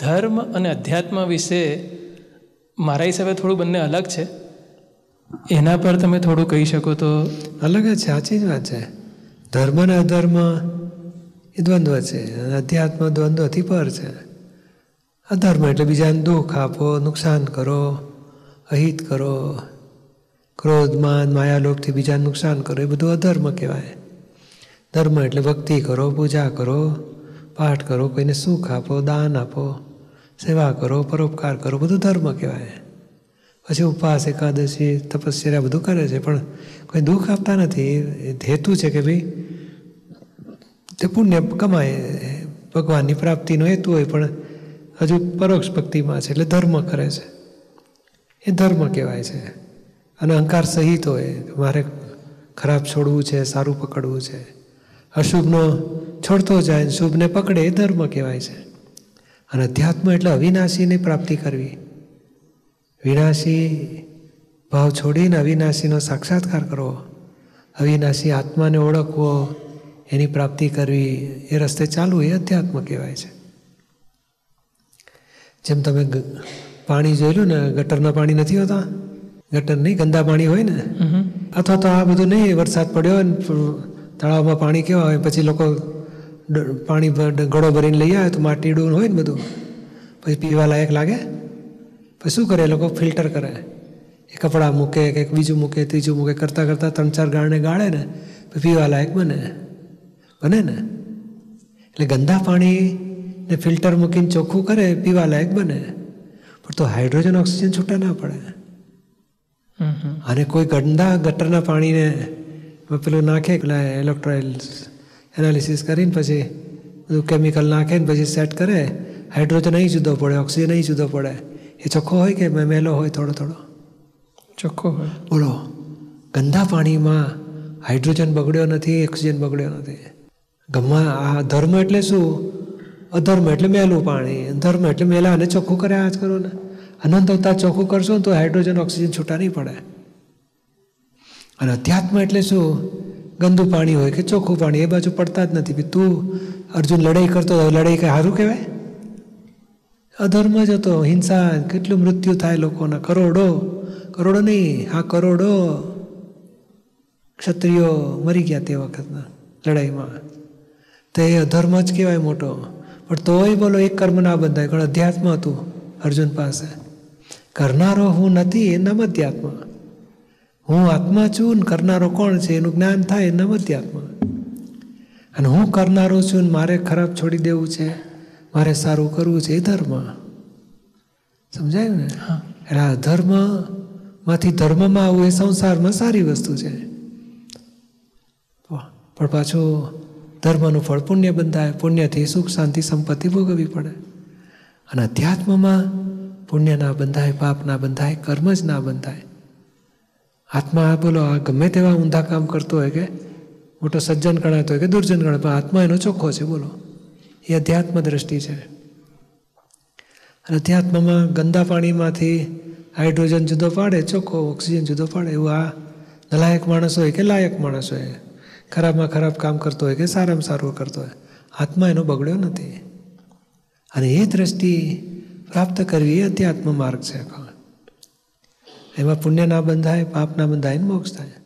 ધર્મ અને અધ્યાત્મ વિશે મારા હિસાબે થોડું બંને અલગ છે. એના પર તમે થોડું કહી શકો તો? અલગ જ સાચી જ વાત છે. ધર્મ અને અધર્મ એ દ્વંદ્વ છે, અને અધ્યાત્મ દ્વંદ્વથી પર છે. અધર્મ એટલે બીજાને દુઃખ આપો, નુકસાન કરો, અહિત કરો ક્રોધમાન માયાલોકથી બીજાને નુકસાન કરો, એ બધું અધર્મ કહેવાય. ધર્મ એટલે ભક્તિ કરો, પૂજા કરો, પાઠ કરો, કોઈને સુખ આપો, દાન આપો. સેવા કરો, પરોપકાર કરો, બધું ધર્મ કહેવાય. પછી ઉપવાસ, એકાદશી, તપસ્યા બધું કરે છે, પણ કોઈ દુઃખ આપતા નથી. એ હેતુ છે કે ભાઈ તે પુણ્ય કમાય. ભગવાનની પ્રાપ્તિનો હેતુ હોય, પણ હજુ પરોક્ષ ભક્તિમાં છે, એટલે ધર્મ કરે છે. એ ધર્મ કહેવાય છે. અને અહંકાર સહિત હોય મારે ખરાબ છોડવું છે, સારું પકડવું છે. અશુભનો છોડતો જાય, શુભને પકડે, એ ધર્મ કહેવાય છે. અને અધ્યાત્મ એટલે અવિનાશીની પ્રાપ્તિ કરવી. વિનાશી ભાવ છોડીને અવિનાશીનો સાક્ષાત્કાર કરવો. અવિનાશી આત્માને ઓળખવો એની પ્રાપ્તિ કરવી એ રસ્તે ચાલવું એ અધ્યાત્મ કહેવાય છે. જેમ તમે પાણી જોયેલું ને ગટરના પાણી નથી હોતા? ગટર નહીં ગંદા પાણી હોય ને? અથવા તો આ બધું નહીં વરસાદ પડ્યો હોય ને તળાવમાં પાણી કેવા હોય પછી લોકો પાણી ગળો ભરીને લઈ આવે તો માટીડું હોય ને બધું. પછી પીવા લાયક લાગે? પછી શું કરે એ લોકો? ફિલ્ટર કરે. એ કપડાં મૂકે કંઈક બીજું મૂકે ત્રીજું મૂકે કરતાં કરતાં ત્રણ ચાર ગાળને ગાળે ને પછી પીવા લાયક બને. બને ને? એટલે ગંદા પાણીને ફિલ્ટર મૂકીને ચોખ્ખું કરે પીવા લાયક બને. પણ તો હાઇડ્રોજન ઓક્સિજન છૂટા ના પડે. અને કોઈ ગંદા ગટરના પાણીને પેલું નાખે પેલા ઇલેક્ટ્રોઇલ એનાલિસિસ કરીને પછી બધું કેમિકલ નાખે ને પછી સેટ કરે. હાઇડ્રોજન અહીં જુદો પડે ઓક્સિજન અહીં જુદો પડે. એ ચોખ્ખો હોય કે મેલો હોય થોડો થોડો? ચોખ્ખો હોય. બોલો. ગંદા પાણીમાં હાઇડ્રોજન બગડ્યો નથી ઓક્સિજન બગડ્યો નથી. ગમા આ ધર્મ એટલે શું? અધર્મ એટલે મેલું પાણી. ધર્મ એટલે મેલા અને ચોખ્ખું કર્યા આજ કરો ને અનંત અવતાર ચોખ્ખું કરશો ને તો હાઇડ્રોજન ઓક્સિજન છૂટા નહીં પડે. અને અધ્યાત્મ એટલે શું? ગંદુ પાણી હોય કે ચોખ્ખું પાણી, એ બાજુ પડતા જ નથી. તું અર્જુન લડાઈ કરતો લડાઈ કંઈ સારું કહેવાય? અધર્મ જ હતો, હિંસા, કેટલું મૃત્યુ થાય લોકોના. કરોડો કરોડો નહીં, હા, કરોડો ક્ષત્રિયો મરી ગયા તે વખતના લડાઈમાં. તો એ અધર્મ જ કહેવાય મોટો. પણ તોય બોલો, એક કર્મ ના બંધાય. પણ અધ્યાત્મ હતું અર્જુન પાસે. કરનારો હું નથી, એ નમ અધ્યાત્મ. હું આત્મા છું ને કરનારો કોણ છે? એનું જ્ઞાન થાય એ નમ અધ્યાત્મ અને હું કરનારો છું ને મારે ખરાબ છોડી દેવું છે? મારે સારું કરવું છે? એ ધર્મ. સમજાયું ને? એટલે આ ધર્મમાંથી ધર્મમાં આવું એ સંસારમાં સારી વસ્તુ છે. પણ પાછું ધર્મનું ફળ પુણ્ય બંધાય. પુણ્યથી સુખ શાંતિ સંપત્તિ ભોગવવી પડે. અને અધ્યાત્મમાં પુણ્ય ના બંધાય પાપ ના બંધાય કર્મ જ ના બંધાય. આત્મા બોલો, આ ગમે તેવા ઊંધા કામ કરતો હોય કે, મોટો સજ્જન ગણાતો હોય કે, દુર્જન ગણાતો પણ આત્મા એનો ચોખ્ખો છે, બોલો. એ અધ્યાત્મ દ્રષ્ટિ છે. અને અધ્યાત્મમાં ગંદા પાણીમાંથી હાઇડ્રોજન જુદો પાડે, ચોખ્ખો ઓક્સિજન જુદો પાડે, એવું આ નલાયક માણસ હોય કે લાયક માણસ હોય, ખરાબમાં ખરાબ કામ કરતો હોય કે સારામાં સારું કરતો હોય, આત્મા એનો બગડ્યો નથી. અને એ દ્રષ્ટિ પ્રાપ્ત કરવી એ અધ્યાત્મ માર્ગ છે એમાં પુણ્ય ના બંધાય પાપ ના બંધાય મોક્ષ થાય.